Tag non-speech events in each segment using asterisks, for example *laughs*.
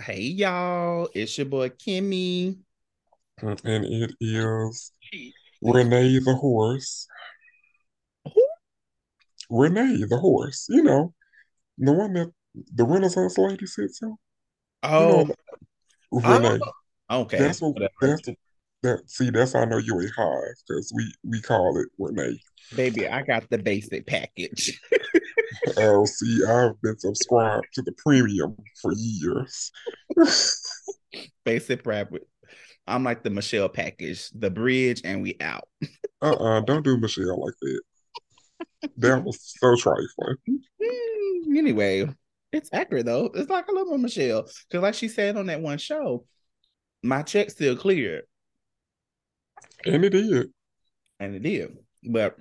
Hey y'all, it's your boy Kimmy. And it is Renee the horse. Who? Renee the horse, you know, the one that the Renaissance lady sits on. Oh, You know, oh, Renee. oh, okay. That's what Whatever. that's what that see, that's how I know you ain't high, because we we call it Renee. Baby, I got the basic package. *laughs* Oh, see, I've been subscribed to the premium for years. *laughs* basic wrap. I'm like the Michelle package, the bridge, and we out. Uh-uh, don't do Michelle like that. That was so trifling. Mm, anyway, it's accurate though. It's like a little Michelle. Because like she said on that one show, my check still cleared. And it did. And it did. But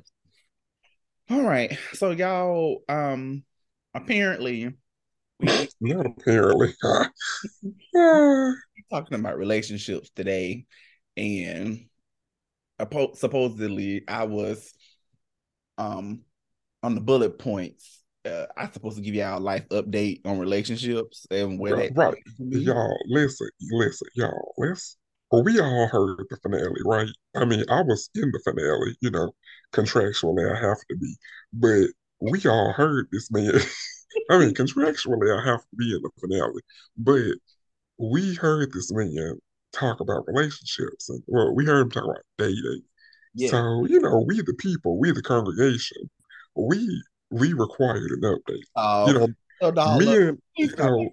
all right. So y'all um apparently *laughs* we Not apparently. *laughs* Talking about relationships today and supposedly I was um on the bullet points. Uh, I supposed to give y'all a life update on relationships and where right, that right. Y'all, listen, listen, y'all, let's well, we all heard the finale, right? I mean, I was in the finale, you know, contractually I have to be, but we all heard this man. *laughs* I mean, contractually I have to be in the finale, but we heard this man talk about relationships and well, we heard him talk about dating. Yeah. So, you know, we the people, we the congregation, we we required an update. Oh, You know, me and you know,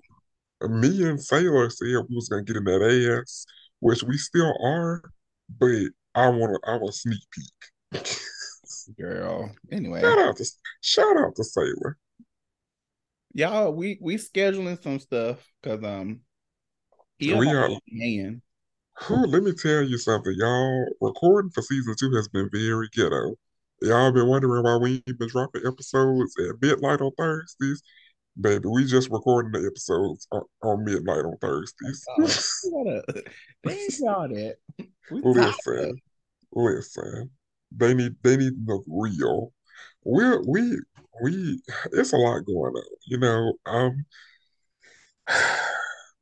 oh, me and Sailor said we was gonna get in that ass, which we still are, but I wanna I want a sneak peek. girl. Anyway, shout out to shout out to Sailor. y'all, we we scheduling some stuff because um he We are hand. whew, let me tell you something, y'all. Recording for season two has been very ghetto. Y'all been wondering why we ain't been dropping episodes at midnight on Thursdays. Baby, we just recording the episodes on, on midnight on Thursdays. Oh, *laughs* they ain't y'all that. Listen, listen. They need they need to look real. We we we it's a lot going on. You know, um *sighs*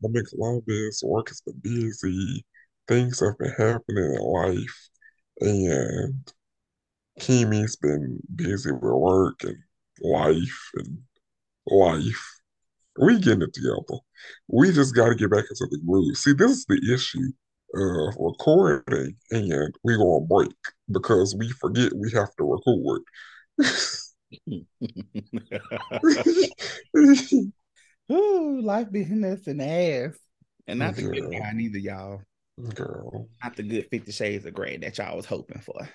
the McLovin work has been busy. Things have been happening in life. And Kimmy's been busy with work and life and life. We getting it together. We just got to get back into the groove. See, this is the issue of recording, and we go on break because we forget we have to record. *laughs* Ooh, life being us an ass. And not the good kind either, y'all. Girl. Not the good Fifty Shades of Grey that y'all was hoping for.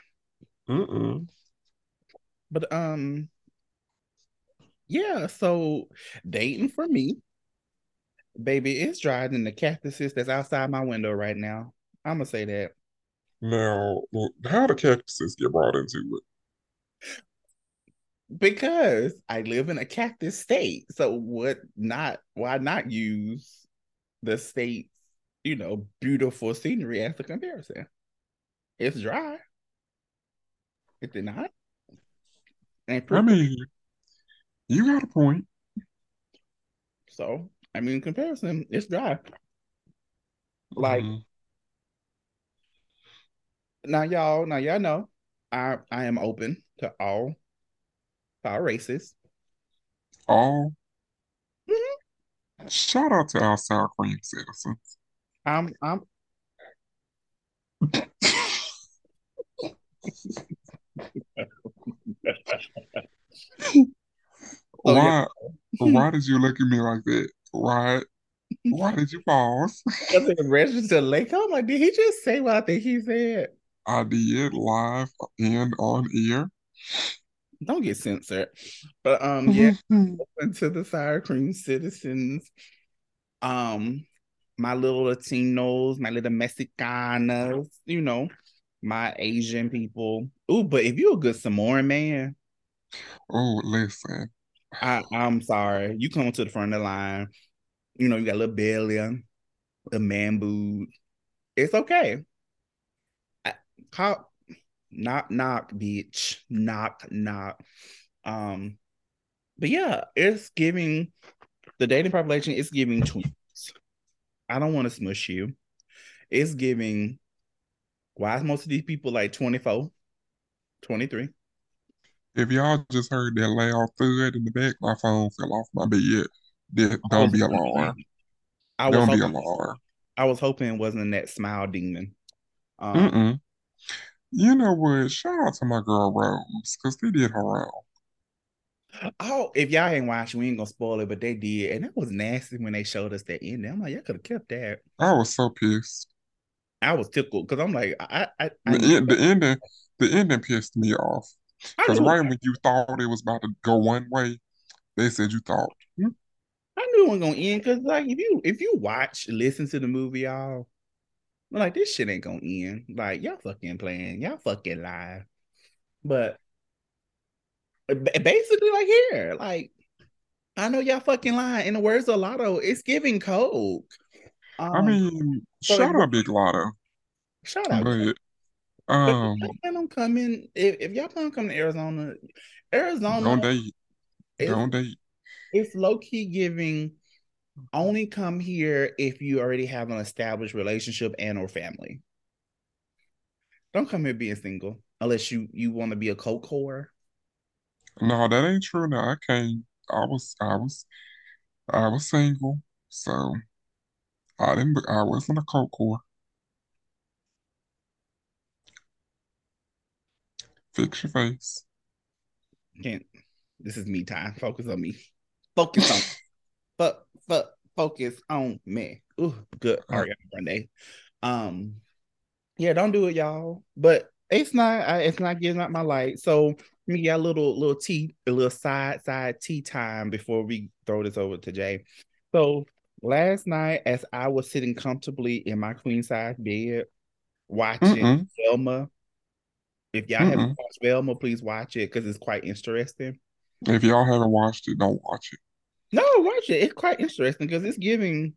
Mm-mm. But um, yeah. So dating for me, baby, it's drier than the cactuses that's outside my window right now. I'm gonna say that Now, how do cactuses get brought into it? because I live in a cactus state. So what? Not why not use the state's you know beautiful scenery as a comparison? It's dry. It not? And I mean, you got a point. So, I mean, in comparison, it's dry. Like Mhm. now, y'all, now y'all know I I am open to all to all races. all Mhm. shout out to our sour cream citizens. I'm I'm *laughs* *laughs* Oh, yeah. Why why did you look at me like that? Why why did you pause? I think the register lake. I'm like, did he just say what I think he said? I did live and on air. Don't get censored. But um, yeah, *laughs* open to the sour cream citizens. Um, my little Latinos, my little Mexicanas, you know, my Asian people. Ooh, but if you're a good Samoan man, Oh, listen. I, I'm sorry. You come to the front of the line. You know, you got a little belly, a man boob. It's okay. I, knock, knock, bitch. Knock, knock. Um, but yeah, it's giving the dating population is giving twins. I don't want to smush you. It's giving. Why is most of these people like 24, 23? If y'all just heard that loud thud in the back, my phone fell off my bed. Don't be alarmed. I was don't hoping, be alarmed. I was hoping it wasn't that smile demon. Um. You know what? Shout out to my girl Rose because they did her wrong. Oh, if y'all ain't watched, we ain't gonna spoil it, but they did, and it was nasty when they showed us that ending. I'm like, y'all could have kept that. I was so pissed. I was tickled because I'm like, I, I, I the, the ending, the ending pissed me off because right when you thought it was about to go one way, they said you thought. Hmm? I knew it was gonna end because, like, if you if you watch, listen to the movie, y'all, like this shit ain't gonna end. Like y'all fucking playing, y'all fucking live. But basically, like here, like I know y'all fucking lying. In the words of Latto, it's giving coke. Um, I mean, so shout out Big Latto. Shout out. Um, if plan on coming, if, if y'all plan on coming to Arizona, Arizona, don't date, don't date. It's low key giving only come here if you already have an established relationship and or family. Don't come here being single unless you you want to be a coke whore. No, that ain't true. No, I can't. I was I was I was single, so I didn't. I wasn't a coke whore. Fix your face. Can't. This is me time. Focus on me. Focus on. but *laughs* but focus on me. Ooh, good Ariana Grande. Um, yeah, don't do it, y'all. But it's not. It's not getting up my light. So we got a little little tea, a little side side tea time before we throw this over to Jay. So last night, as I was sitting comfortably in my queen size bed watching Mm-mm. Velma. If y'all Mm-mm. haven't watched Velma, please watch it because it's quite interesting. If y'all haven't watched it, don't watch it. No, watch it. It's quite interesting because it's giving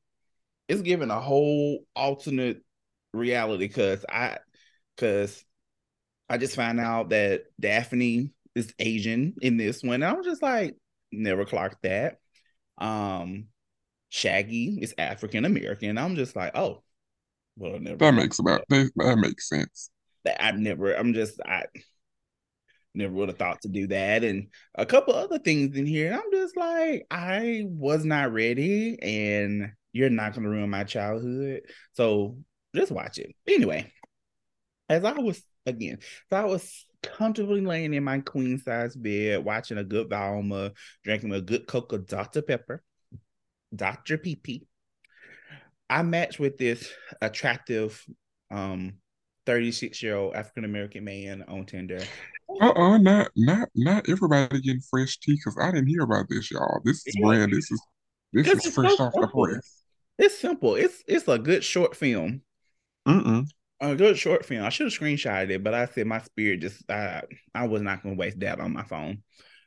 it's giving a whole alternate reality because I because I just found out that Daphne is Asian in this one. I was just like, never clocked that. Um Shaggy is African American. I'm just like, oh, well, never. That makes about that, that makes sense. I've never. I'm just I never would have thought to do that and a couple other things in here And i'm just like i was not ready and you're not going to ruin my childhood so just watch it anyway as i was again so i was comfortably laying in my queen size bed watching a good Velma, drinking a good cocoa dr pepper dr pp i matched with this attractive um 36 year old African American man on Tinder. Uh-uh, not not not everybody getting fresh tea because I didn't hear about this, y'all. This is brand. This is this is fresh so off the press. It's simple. It's it's a good short film. Mm-mm. A good short film. I should have screenshotted it, but I said my spirit just I I was not going to waste that on my phone.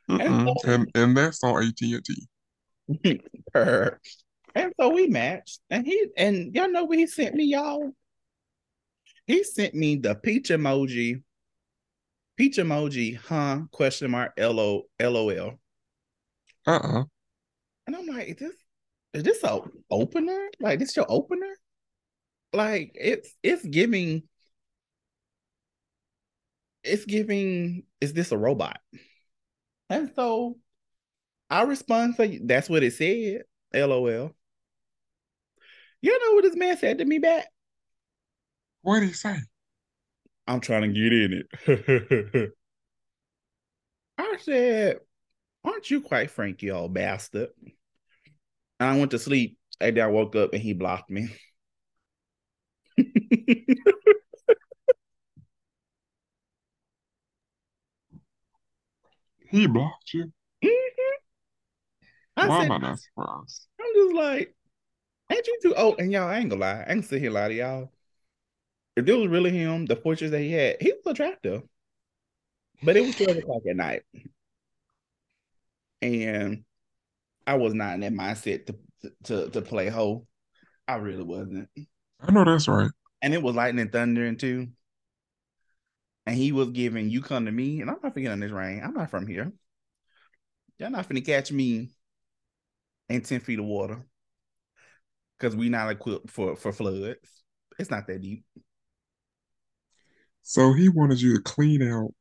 And, so, and, and that's on AT and T. *laughs* and so we matched, and he and y'all know what he sent me, y'all. He sent me the peach emoji peach emoji, huh? Question mark L O L O L. Uh-uh. And I'm like, is this is this a opener? Like this your opener? Like it's it's giving it's giving is this a robot? And so I respond to that's what it said. LOL. You know what this man said to me back? What did he say? I'm trying to get in it. *laughs* I said, Aren't you quite Frankie, old bastard? And I went to sleep. And then I woke up and he blocked me. *laughs* he blocked you? Mm-hmm. Why said, am I not surprised? I'm just like, ain't you too old? And y'all, I ain't gonna lie. I ain't sit here lie to y'all if it was really him, the portraits that he had, he was attractive. But it was 12 o'clock at night. And I was not in that mindset to to to play hoe. I really wasn't. I know that's right. And it was lightning and thundering too. And he was giving you come to me, and I'm not forgetting this rain. I'm not from here. Y'all not finna catch me in 10 feet of water. because we not equipped for for floods. It's not that deep. So he wanted you to clean out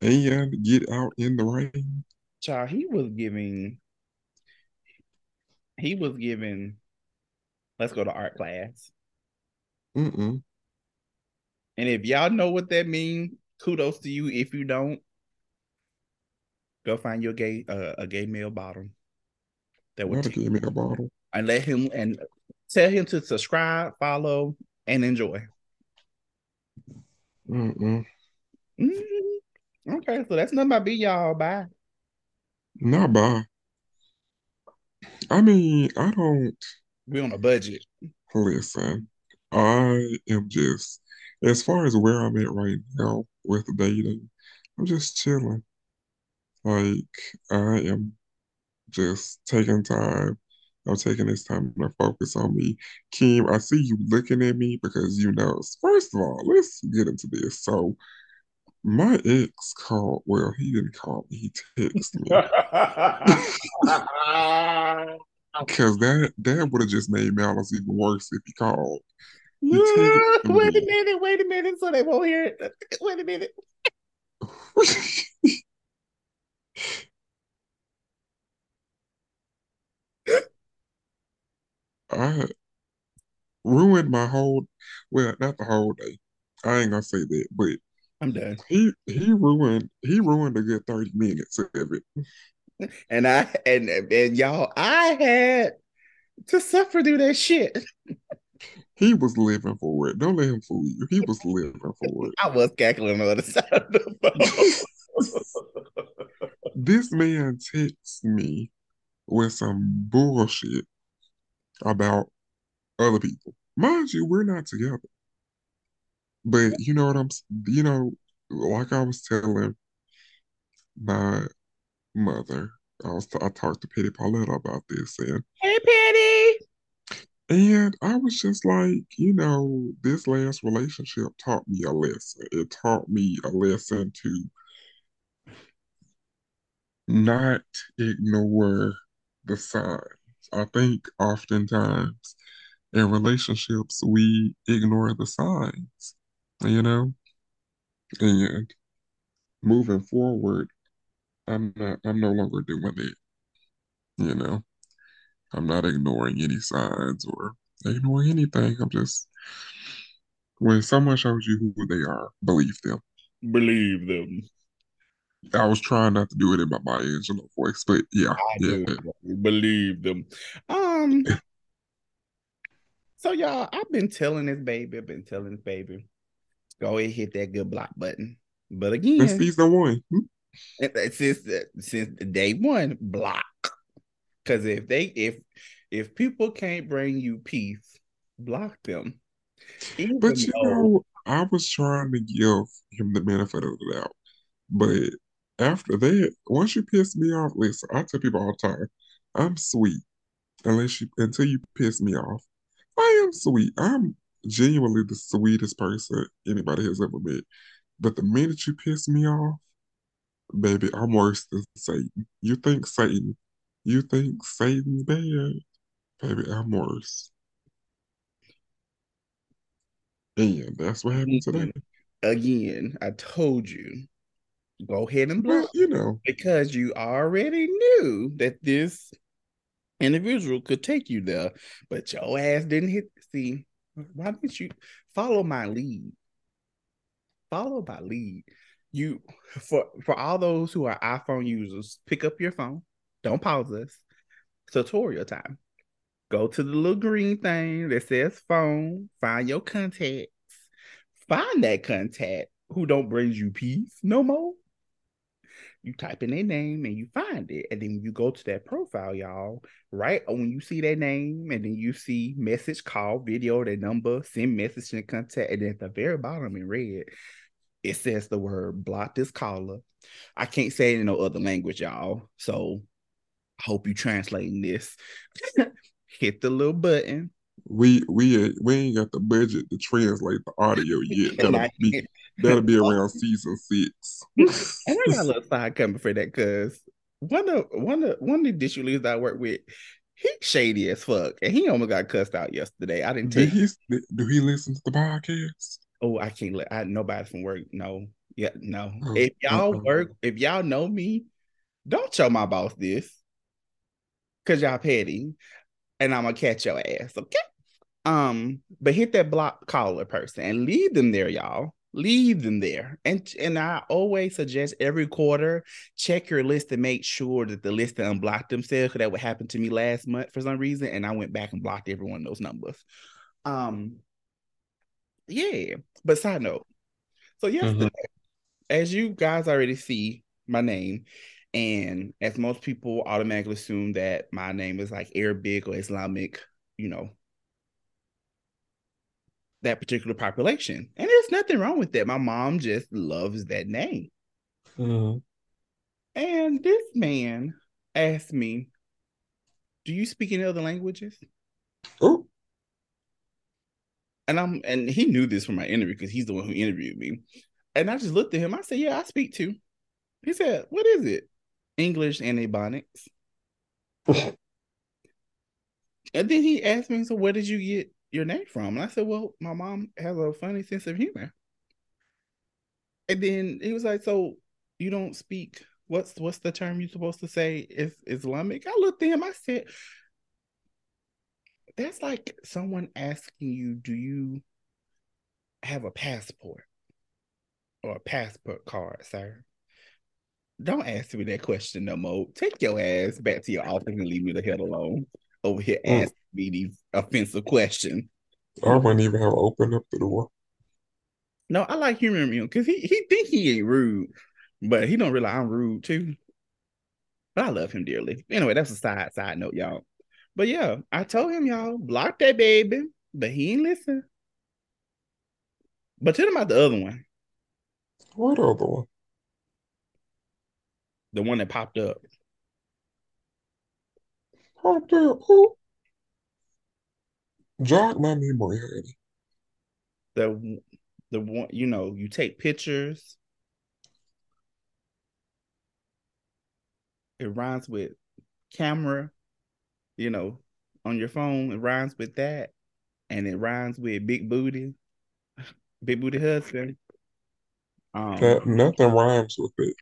and get out in the rain. Child, he was giving. He was giving. Let's go to art class. Mm-mm. And if y'all know what that means, kudos to you. If you don't, go find your gay uh, a gay male bottom. That would a gay male bottle. And let him and tell him to subscribe, follow, and enjoy. Mm-mm. Mm-hmm. Okay, so that's nothing about be y'all. Bye. Not bye. I mean, I don't. We on a budget. Listen, I am just as far as where I'm at right now with dating. I'm just chilling. Like I am just taking time. I'm taking this time to focus on me. Kim, I see you looking at me because you know, first of all, let's get into this. So my ex called, well, he didn't call me, he texted me. *laughs* Because that that would have just made Malice even worse if he called. He wait a minute, wait a minute, so they won't hear it. *laughs* Wait a minute. *laughs* I ruined my whole well, not the whole day. I ain't gonna say that, but I'm done. He he ruined he ruined a good 30 minutes of it. *laughs* And I and and y'all, I had to suffer through that shit. *laughs* He was living for it. Don't let him fool you. He was living for it. I was cackling on the other side of the phone. *laughs* this man texts me with some bullshit about other people. Mind you, we're not together. But you know what I'm, you know, like I was telling my mother, I was I talked to Petty Pauletta about this, and hey Petty, and I was just like, you know, this last relationship taught me a lesson. It taught me a lesson to not ignore the signs. I think oftentimes in relationships we ignore the signs, you know? And moving forward, I'm not I'm no longer doing it. You know. I'm not ignoring any signs or ignoring anything. I'm just when someone shows you who they are, believe them. Believe them. I was trying not to do it in my Maya Angelou voice, but yeah, I yeah. Do. Believe them. Um. *laughs* so y'all, I've been telling this baby, I've been telling this baby, go ahead hit that good block button. But again, that's season one. Hmm? Since since day one, block. Because if they if if people can't bring you peace, block them. Even but you though, know, I was trying to give him the benefit of the doubt, but after that, once you piss me off, listen, I tell people all the time, I'm sweet unless you until you piss me off. I am sweet. I'm genuinely the sweetest person anybody has ever met. But the minute you piss me off, baby, I'm worse than Satan. You think Satan, you think Satan's bad, baby, I'm worse. And that's what happened today. Again, I told you, go ahead and block. Well, you know, because you already knew that this individual could take you there, but your ass didn't hit. See, why didn't you follow my lead? Follow my lead. You for for all those who are iPhone users, pick up your phone. Don't pause us. Tutorial time. Go to the little green thing that says phone. Find your contacts. Find that contact who don't bring you peace no more you type in their name and you find it. And then you go to that profile, y'all, right? When you see their name and then you see message, call, video, their number, send message and contact. And then at the very bottom in red, it says the word block this caller. I can't say it in no other language, y'all. So I hope you translating this. *laughs* Hit the little button. We we we ain't got the budget to translate the audio yet. *laughs* That'll be That'll be around *laughs* season six. and *laughs* I got a little side coming for that because one of one of one of the dish leaders I work with, he shady as fuck, and he almost got cussed out yesterday. I didn't Did he? Do he listen to the podcast? Oh, I can't let. I nobody from work. No, yeah, no. Oh, if y'all work, if y'all know me, don't show my boss this, cause y'all petty, and I'm gonna catch your ass. Okay. Um, but hit that block caller person and leave them there, y'all. Leave them there. And and I always suggest every quarter check your list to make sure that the list unblocked themselves. Because that would happen to me last month for some reason, and I went back and blocked every one of those numbers. Um, yeah. But side note, so yesterday, as you guys already see my name, and as most people automatically assume that my name is like Arabic or Islamic, you know, that particular population. And there's nothing wrong with that. My mom just loves that name. Mhm. And this man asked me, Do you speak any other languages? Oh, And I'm and he knew this from my interview because he's the one who interviewed me. And I just looked at him. I said, Yeah, I speak too. He said, What is it? English and Ebonics. *laughs* And then he asked me, So where did you get your name from? And I said, Well, my mom has a funny sense of humor. And then he was like, So you don't speak what's what's the term you're supposed to say is Islamic? I looked at him, I said, That's like someone asking you, Do you have a passport or a passport card, sir? Don't ask me that question no more. Take your ass back to your office and leave me the hell alone. Over here Mm. asking me these offensive questions. I wouldn't even have opened up the door. No, I like humoring him because he he think he ain't rude, but he don't realize I'm rude too. But I love him dearly. Anyway, that's a side side note, y'all. But yeah, I told him y'all block that baby, but he ain't listen. But tell him about the other one, What other one? the one that popped up. Oh, damn. Who? Jog my memory, honey. The the one you know you take pictures. It rhymes with camera, you know, on your phone. It rhymes with that, and it rhymes with big booty, big booty husband. Um, That nothing rhymes with it.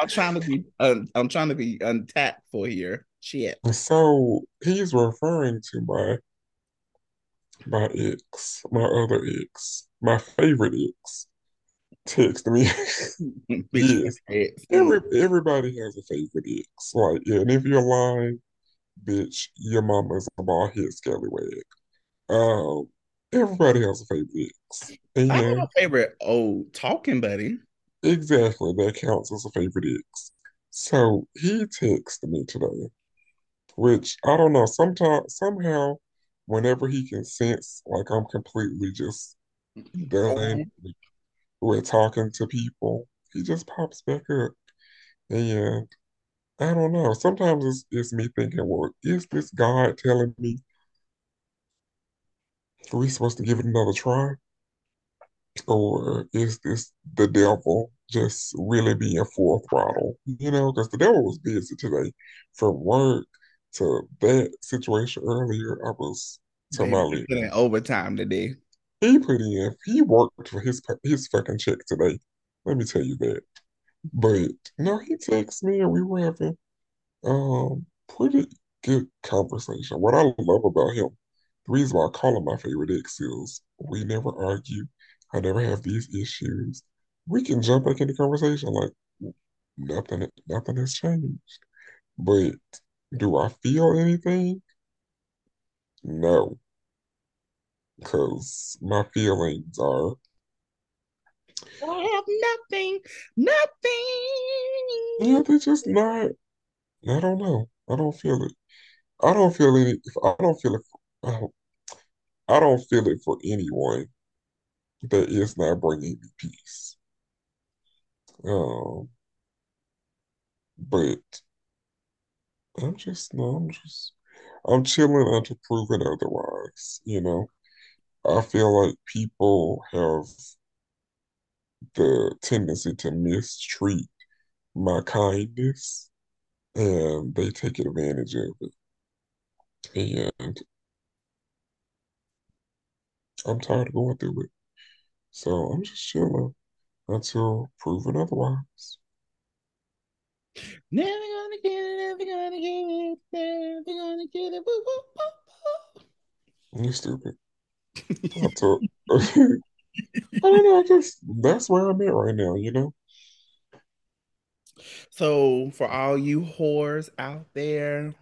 I'm trying to be un, I'm trying to be untapped for here. Shit. so he's referring to my my ex, my other ex, my favorite ex. Text me. *laughs* Bitch, Every everybody has a favorite ex. Like, yeah, and if you're lying, bitch, your mama's a bald head scallywag. Um, everybody has a favorite ex. And I have a favorite old talking buddy. exactly, that counts as a favorite ex. So he texted me today, which I don't know, sometimes somehow whenever he can sense like I'm completely just done with talking to people, he just pops back up. And I don't know. Sometimes it's, it's me thinking, well, is this God telling me we supposed to give it another try? Or is this the devil just really being full throttle? You know, because the devil was busy today from work to that situation earlier. I was to my Baby, put in overtime today. He put in, he worked for his his fucking check today. Let me tell you that. But no, he texted me and we were having um pretty good conversation. What I love about him, the reason why I call him my favorite ex is we never argue. I never have these issues. We can jump back into conversation like nothing nothing has changed. But do I feel anything? No. Because my feelings are I have nothing, nothing. Yeah, they're just not. I don't know. I don't feel it. I don't feel any. If I don't feel it, for, I, don't, I don't feel it for anyone that is not bringing me peace. Um, but I'm just no. I'm just. I'm chilling until proven otherwise. You know, I feel like people have the tendency to mistreat my kindness and they take advantage of it. And I'm tired of going through it. So I'm just chilling until proven otherwise. Never gonna get it, never gonna get it, never gonna get it. Woo, woo, woo, You stupid. *laughs* *laughs* I don't know. I just that's where I'm at right now. You know. So for all you whores out there,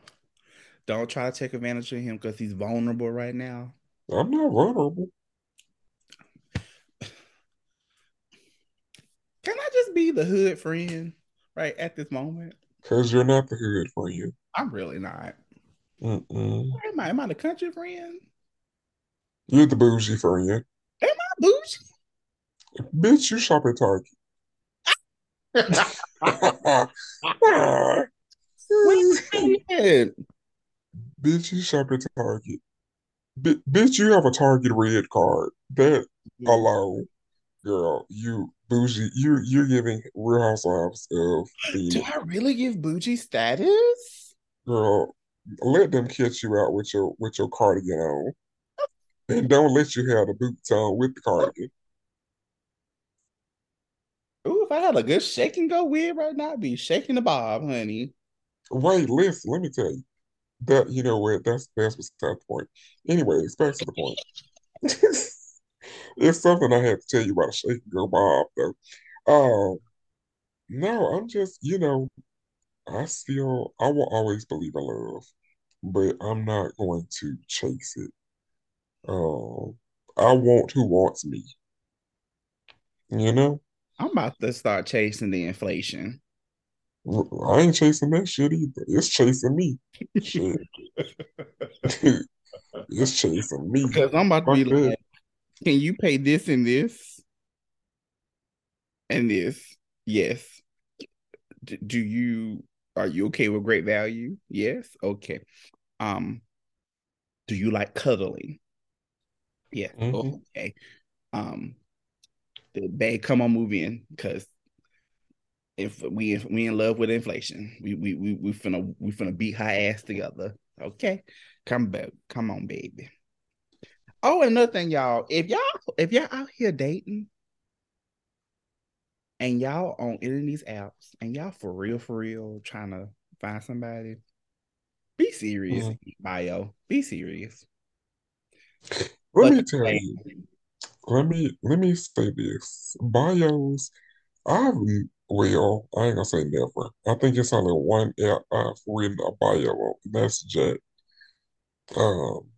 don't try to take advantage of him because he's vulnerable right now. I'm not vulnerable. Can I just be the hood friend right at this moment? Because you're not the hood you. I'm really not. Mm-mm. Am I? Am I the country friend? You're the bougie friend. Am I bougie? Bitch, you shop at Target. *laughs* Bitch, you shop at Target. B- bitch, you have a Target red card. That alone, girl, you bougie. You're you're giving Real Housewives of. Do I really give bougie status? Girl, let them catch you out with your with your cardigan on, and don't let you have the boots on with the cardigan. Ooh, if I had a good shake and go with right now, I'd be shaking the bob, honey. Wait, listen, let me tell you. That you know what, that's that's beside the point. Anyways, back to the point. *laughs* it's something I had to tell you about a shake and go bob though. Um, no, I'm just, you know, I still I will always believe in love, but I'm not going to chase it. Um, I want who wants me. You know? I'm about to start chasing the inflation. I ain't chasing that shit either. It's chasing me. *laughs* Shit. *laughs* it's chasing me. Because I'm about to be like, can you pay this and this? And this? Yes. D- do you are you okay with great value? Yes. Okay. Um, do you like cuddling? Yeah. Mm-hmm. Okay. Um, the babe, come on, move in because if we if we in love with inflation, we we we we finna we finna beat her ass together. Okay, come back, come on, baby. Oh, another thing, y'all. If y'all if y'all out here dating and y'all on any of these apps and y'all for real for real trying to find somebody, be serious. Mm-hmm. Bio, be serious. Let but me tell you. Let me let me say this. Bios, I've well, I ain't gonna say never. I think it's only one app I've written a bio on. That's Jet. Um,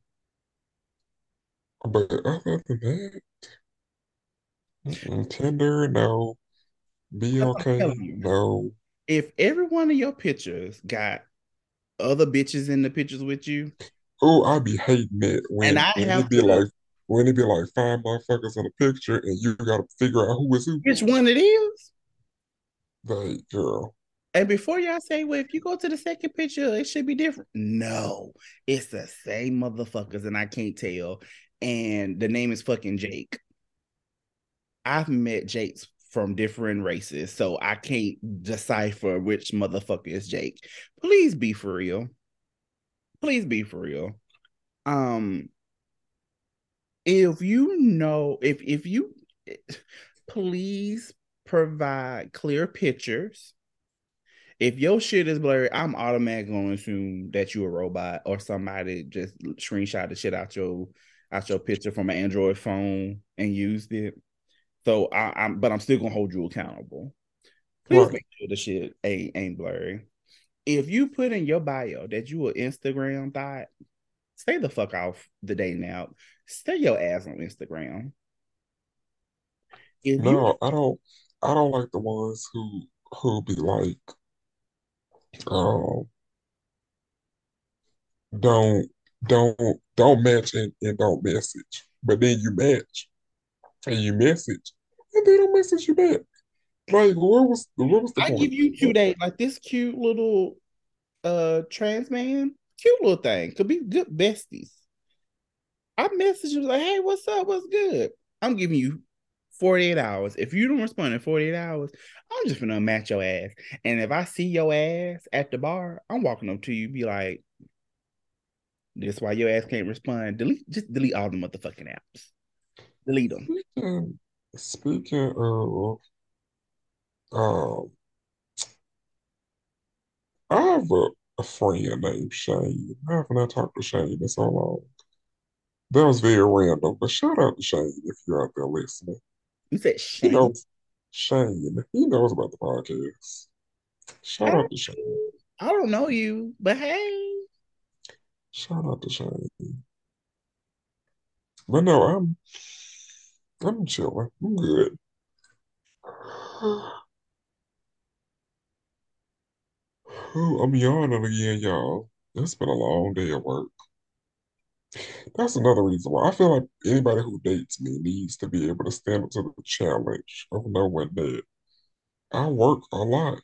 but other than that, Tinder, no. Be okay, no. If every one of your pictures got other bitches in the pictures with you, oh, I'd be hating it when, and I when have be to, like when it be like five motherfuckers in a picture and you gotta figure out who is who. Which one it is? Like, girl. And before y'all say, well, if you go to the second picture, it should be different. No, it's the same motherfuckers, and I can't tell. And the name is fucking Jake. I've met Jakes from different races, so I can't decipher which motherfucker is Jake. Please be for real. Please be for real. Um, if you know, if if you please provide clear pictures. If your shit is blurry, I'm automatically going to assume that you're a robot or somebody just screenshot the shit out your out your picture from an Android phone and used it. So I, am but I'm still gonna hold you accountable. Please right. make sure the shit ain't ain't blurry. If you put in your bio that you an Instagram thought, stay the fuck off the day now. Stay your ass on Instagram. If no, you, I don't. I don't like the ones who who be like, um, don't don't don't match and, and don't message, but then you match and you message and they don't message you back. Like, what was what was the I point? give you two days, like this cute little uh trans man, cute little thing, could be good besties. I message you like, hey, what's up? What's good? I'm giving you 48 hours. If you don't respond in 48 hours, I'm just gonna match your ass. And if I see your ass at the bar, I'm walking up to you, be like, this why your ass can't respond. Delete just delete all the motherfucking apps. Delete them. Speaking, speaking of um I have a, a friend named Shane. I haven't I talked to Shane in so long. That was very random, but shout out to Shane if you're out there listening. You said He Shane. knows Shane. He knows about the podcast. Shout out to Shane. I don't know you, but hey. Shout out to Shane. But no, I'm I'm chilling. I'm good. Oh, I'm yawning again, y'all. It's been a long day at work. That's another reason why I feel like anybody who dates me needs to be able to stand up to the challenge of knowing that I work a lot.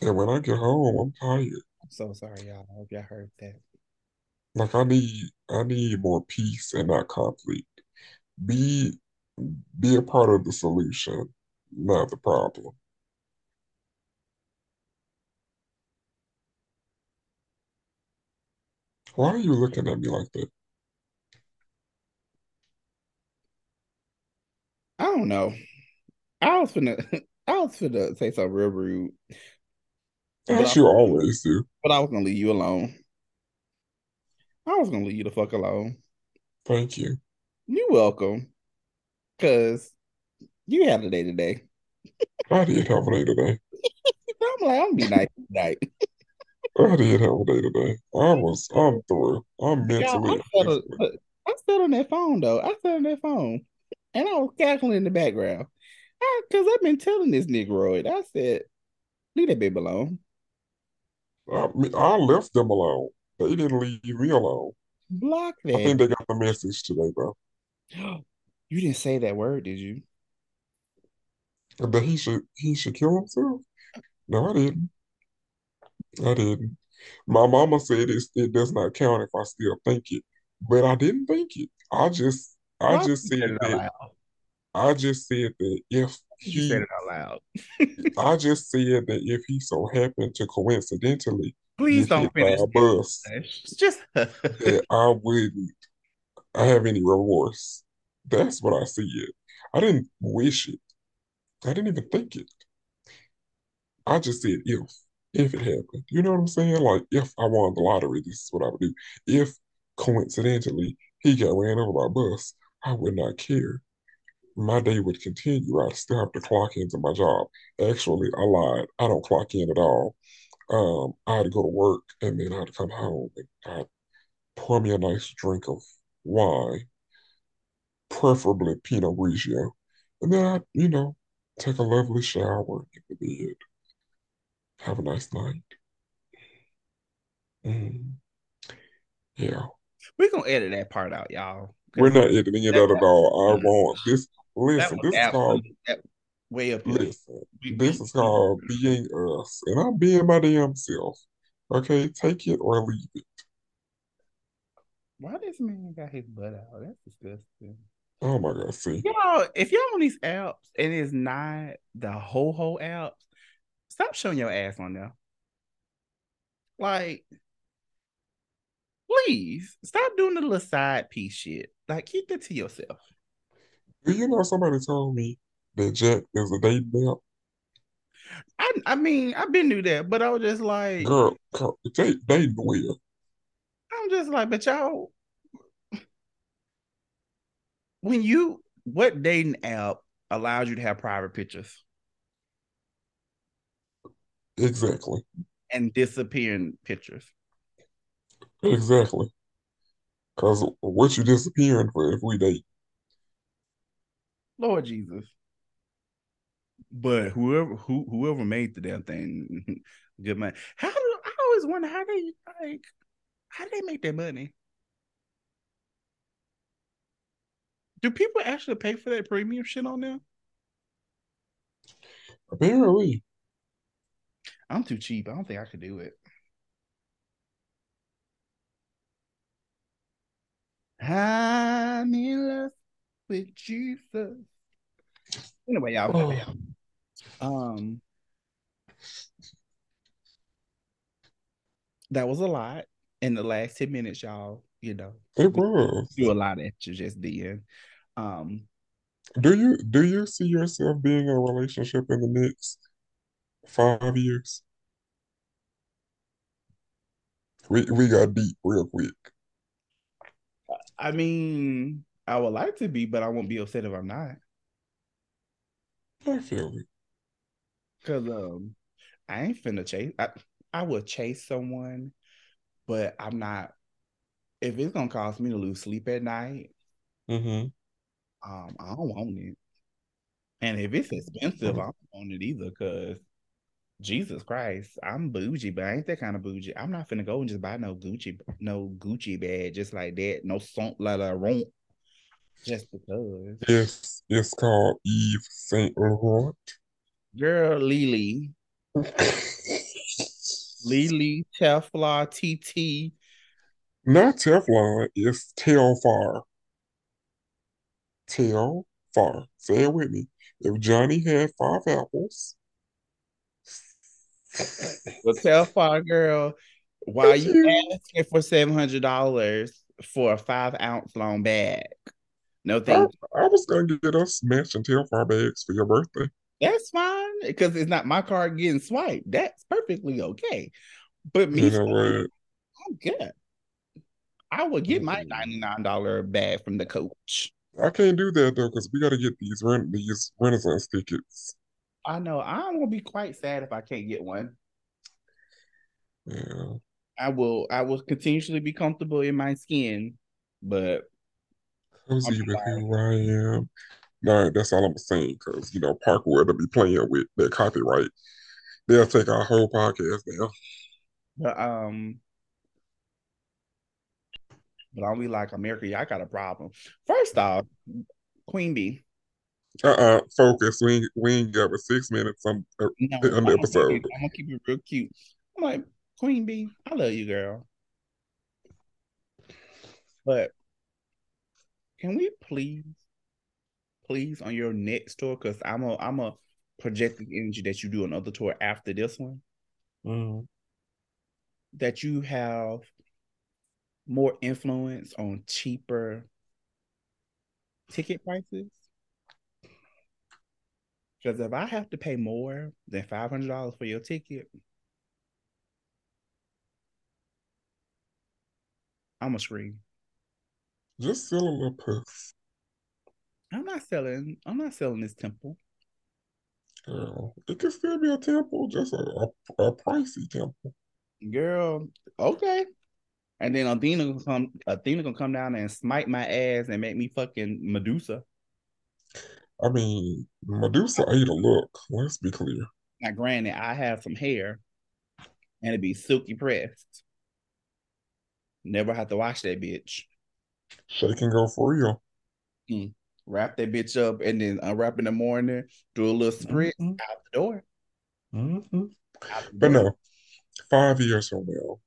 And when I get home, I'm tired. I'm so sorry, y'all. I hope y'all heard that. Like I need I need more peace and not conflict. Be be a part of the solution, not the problem. Why are you looking at me like that? I don't know. I was finna *laughs* I was finna say something real rude, but I, you always do. but I was gonna leave you alone. I was gonna leave you the fuck alone. Thank you. You're welcome. Cause you had a day today. I did have a day today. *laughs* I'm like, I'm gonna be nice tonight. I did have a day today. I was I'm through. I'm mentally I and sat on, physically. I sat on that phone though. I sat on that phone. And I was cackling in the background. I, Cause I've been telling this Negroid. I said, leave that baby alone. I, mean, I left them alone. They didn't leave me alone. Block them. I think they got the message today, bro. *gasps* You didn't say that word, did you? That he should he should kill himself. No, I didn't. I didn't. My mama said it, it does not count if I still think it, but I didn't think it. I just I just said said it out that? I just said that if You said it out loud. *laughs* I just said that if he so happened to coincidentally Please don't finish a bus, just *laughs* that I wouldn't I have any remorse. That's what I see it. I didn't wish it. I didn't even think it. I just said if, if it happened. You know what I'm saying? Like if I won the lottery, this is what I would do. If coincidentally he got ran over by a bus, I would not care. My day would continue. I'd still have to clock into my job. Actually, I lied. I don't clock in at all. Um, I had to go to work and then I had to come home and I'd pour me a nice drink of wine, preferably Pinot Grigio. And then I'd, you know, take a lovely shower, get to bed, have a nice night. Mm, yeah. we're gonna edit that part out, y'all. We're not editing it out at all. I *laughs* want this. That Listen, this is called way up listen. We- This we- is called being us, and I'm being my damn self. Okay, take it or leave it. Why this man got his butt out? That's disgusting. Oh my God, see, Y'all, if y'all on these apps and it's not the whole whole apps, stop showing your ass on there. Like, please stop doing the little side piece shit. Like, keep that to yourself. Do you know somebody told me that Jack'd is a dating app? I, I mean, I've been knew that, but I was just like, Girl, they dating well. I'm just like, but y'all, when you, what dating app allows you to have private pictures Exactly, and disappearing pictures? exactly. Cause what you disappearing for if we date? Lord Jesus. But whoever who whoever made the damn thing, *laughs* good man. How do I always wonder how they like how do they make their money? Do people actually pay for that premium shit on there? Apparently, I'm too cheap. I don't think I could do it. I'm in love. With Jesus. Anyway, y'all. Um, that was a lot in the last 10 minutes, y'all. You know, it was. Do a lot at you just did. Um, do you do you see yourself being in a relationship in the next five years? We we got deep real quick. I mean, I would like to be, but I won't be upset if I'm not. I feel it. Cause um, I ain't finna chase. I I would chase someone, but I'm not. If it's gonna cause me to lose sleep at night, mm-hmm. um, I don't want it. And if it's expensive, mm-hmm. I don't want it either. Cause Jesus Christ, I'm bougie, but I ain't that kind of bougie. I'm not finna go and just buy no Gucci, no Gucci bag just like that. No Saint Laurent, just because. Yes, it's called Yves Saint Laurent. Girl, Lily. *laughs* Lily Teflon TT. Not Teflon, it's Telfar. Telfar. Say it with me. If Johnny had five apples. well, Telfar girl, why you, you *laughs* asking for seven hundred dollars for a five ounce long bag? No thank I, I was gonna get us matching Telfar bags for your birthday. That's fine because it's not my card getting swiped. That's perfectly okay. But me, you know I'm good. I would get my mm-hmm. ninety nine dollar bag from the coach. I can't do that though because we got to get these rent these Renaissance tickets. I know. I'm gonna be quite sad if I can't get one. Yeah. I will. I will continuously be comfortable in my skin, but cozy with who I am. No, that's all I'm saying. Because you know, Parkwood will be playing with their copyright. They'll take our whole podcast down. But um, but I'll be like America. Y'all got a problem. First off, Queen Bey. Uh uh-uh, uh focus. We ain't, we ain't got but six minutes on, uh, no, *laughs* on the episode. I'm gonna keep it real cute. I'm like Queen Bey. I love you, girl. But can we please please, on your next tour? Because I'm a I'm a projecting energy that you do another tour after this one. Mm-hmm. That you have more influence on cheaper ticket prices. Because if I have to pay more than five hundred dollars for your ticket, I'm a scream. Just sell a little. I'm not selling. I'm not selling this temple. Girl, it could still be a temple, just a, a, a pricey temple. Girl, okay. And then Athena gonna come. Athena gonna come down and smite my ass and make me fucking Medusa. I mean, Medusa ate a look. Let's be clear. Now, granted, I have some hair, and it be silky pressed. Never have to wash that bitch. Shake and go for real. Mm wrap that bitch up, and then unwrap in the morning, do a little sprint mm-hmm. out the door. Mm-hmm. Out the but door. no, five years from now,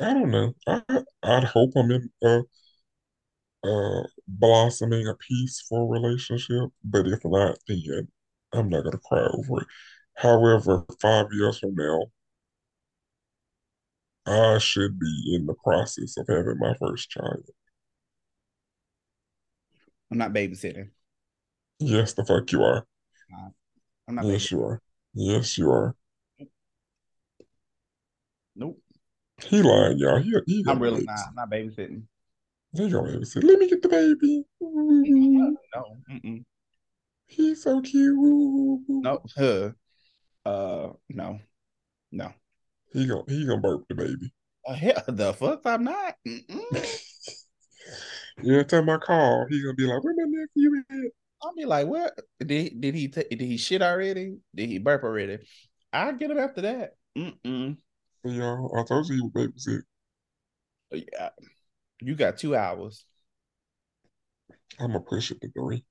I don't know. I I'd hope I'm in a, a blossoming a peaceful relationship, but if not, then I'm not gonna cry over it. However, five years from now, I should be in the process of having my first child. I'm not babysitting. Yes, the fuck you are. I'm not. Yes, you are. Yes, you are. Nope. He lying, y'all. He, he I'm really not. I'm not babysitting. He gonna babysit. Let me get the baby. No. Mm-mm. He's so cute. No. Huh. Uh. No. No. He gonna he gonna burp the baby. Uh, hell, the fuck I'm not. *laughs* Every time I call, he gonna be like, "Where my nephew at?" I'll be like, "What? Did did he t- did he shit already? Did he burp already?" I get him after that. Mm-mm. Y'all, I told you he was babysit. Yeah, you got two hours. I'm gonna push it to three.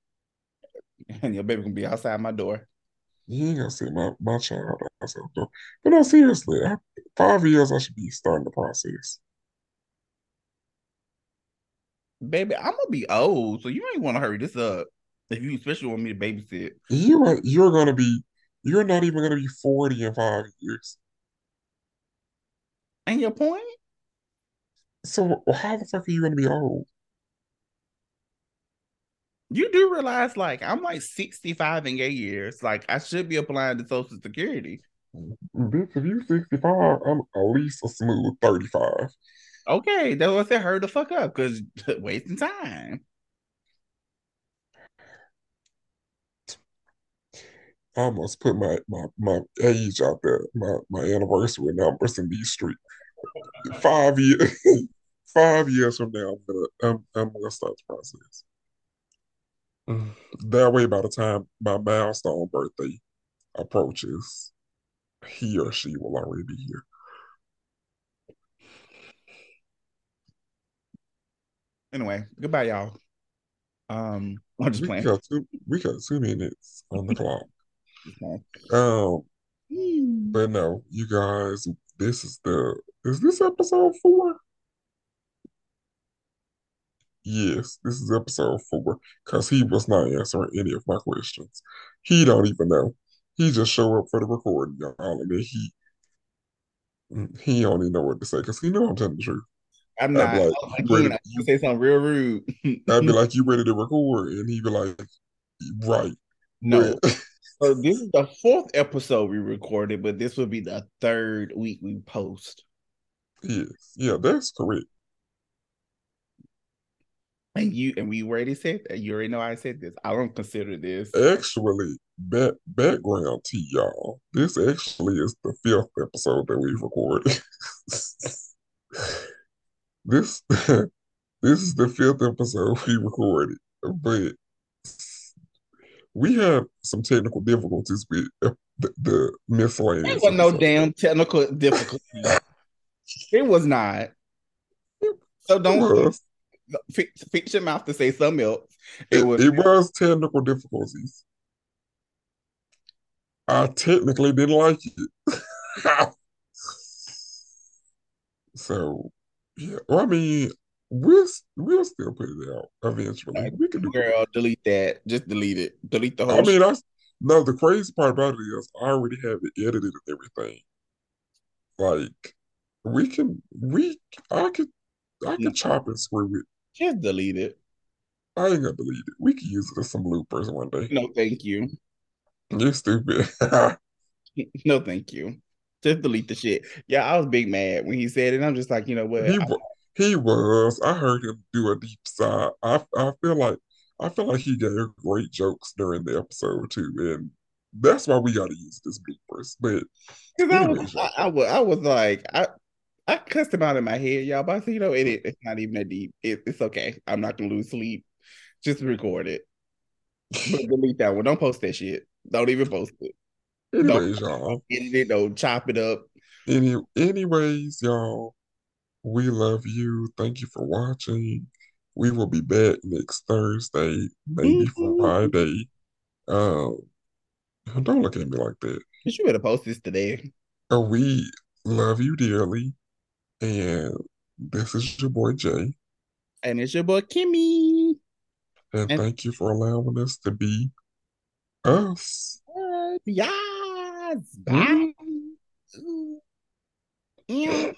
*laughs* And your baby gonna be outside my door. You ain't gonna see my, my child the door. But no, seriously, I, five years I should be starting the process. Baby, I'm gonna be old, so you ain't want to hurry this up. If you especially want me to babysit. You are you're gonna be you're not even gonna be 40 in five years. Ain't your point? So how the fuck are you gonna be old? You do realize like I'm like 65 in eight years. Like I should be applying to Social Security. Bitch, if you're 65, I'm at least a smooth 35. Okay, that's what I said. Hurry the fuck up, because *laughs* wasting time. I almost put my, my, my age out there, my, my anniversary numbers in these streets. Five years, *laughs* five years from now, I'm gonna I'm, I'm gonna start the process. Mm. That way, by the time my milestone birthday approaches, he or she will already be here. Anyway, goodbye, y'all. Um, I'm just we playing. Got two, we got two minutes on the clock. Um, hmm. but no, you guys, this is the is this episode four? Yes, this is episode four because he was not answering any of my questions. He don't even know. He just show up for the recording, y'all, and then he he don't even know what to say because he know I'm telling the truth. I'm not. Like, I'm you ready, you, say something real rude. *laughs* I'd be *laughs* like, "You ready to record?" And he'd be like, "Right." No. *laughs* so this is the fourth episode we recorded, but this would be the third week we post. Yes, yeah, that's correct. And you and we already said that. You already know I said this. I don't consider this actually back background to y'all. This actually is the fifth episode that we've recorded. *laughs* this *laughs* this is the fifth episode we recorded, but we had some technical difficulties with the, the miscellaneous. There was no damn technical difficulty. *laughs* it was not. So don't fix, fix your mouth to say something else. It, it was it was technical difficulties. I technically didn't like it. *laughs* so yeah, well, I mean, we'll we'll still put it out eventually. We can do girl, it. delete that. Just delete it. Delete the whole. I mean, I no. The crazy part about it is I already have it edited and everything. Like we can we I could I can chop and screw it. Just delete it. I ain't gonna delete it. We can use it as some bloopers one day. No, thank you. You're stupid. *laughs* *laughs* no, thank you. Just delete the shit. Yeah, I was big mad when he said it. I'm just like, you know what? He, I, he was. I heard him do a deep sigh. I I feel like I feel like he gave great jokes during the episode too, and that's why we got to use this bloopers. But I was, I, I, was, I was like, I I cussed him out in my head, y'all. But I said, you know, it, it's not even that deep. It, it's okay. I'm not gonna lose sleep. Just record it. *laughs* Delete that one. Don't post that shit. Don't even post it. Anyways, don't y'all. Edit it. Don't chop it up. Any, anyways, y'all. We love you. Thank you for watching. We will be back next Thursday, maybe mm-hmm. Friday. Um, don't look at me like that. You better post this today. Uh, we love you dearly. And this is your boy Jay. And it's your boy Kimmy. And, and thank you for allowing us to be us. Yes. Bye. Mm.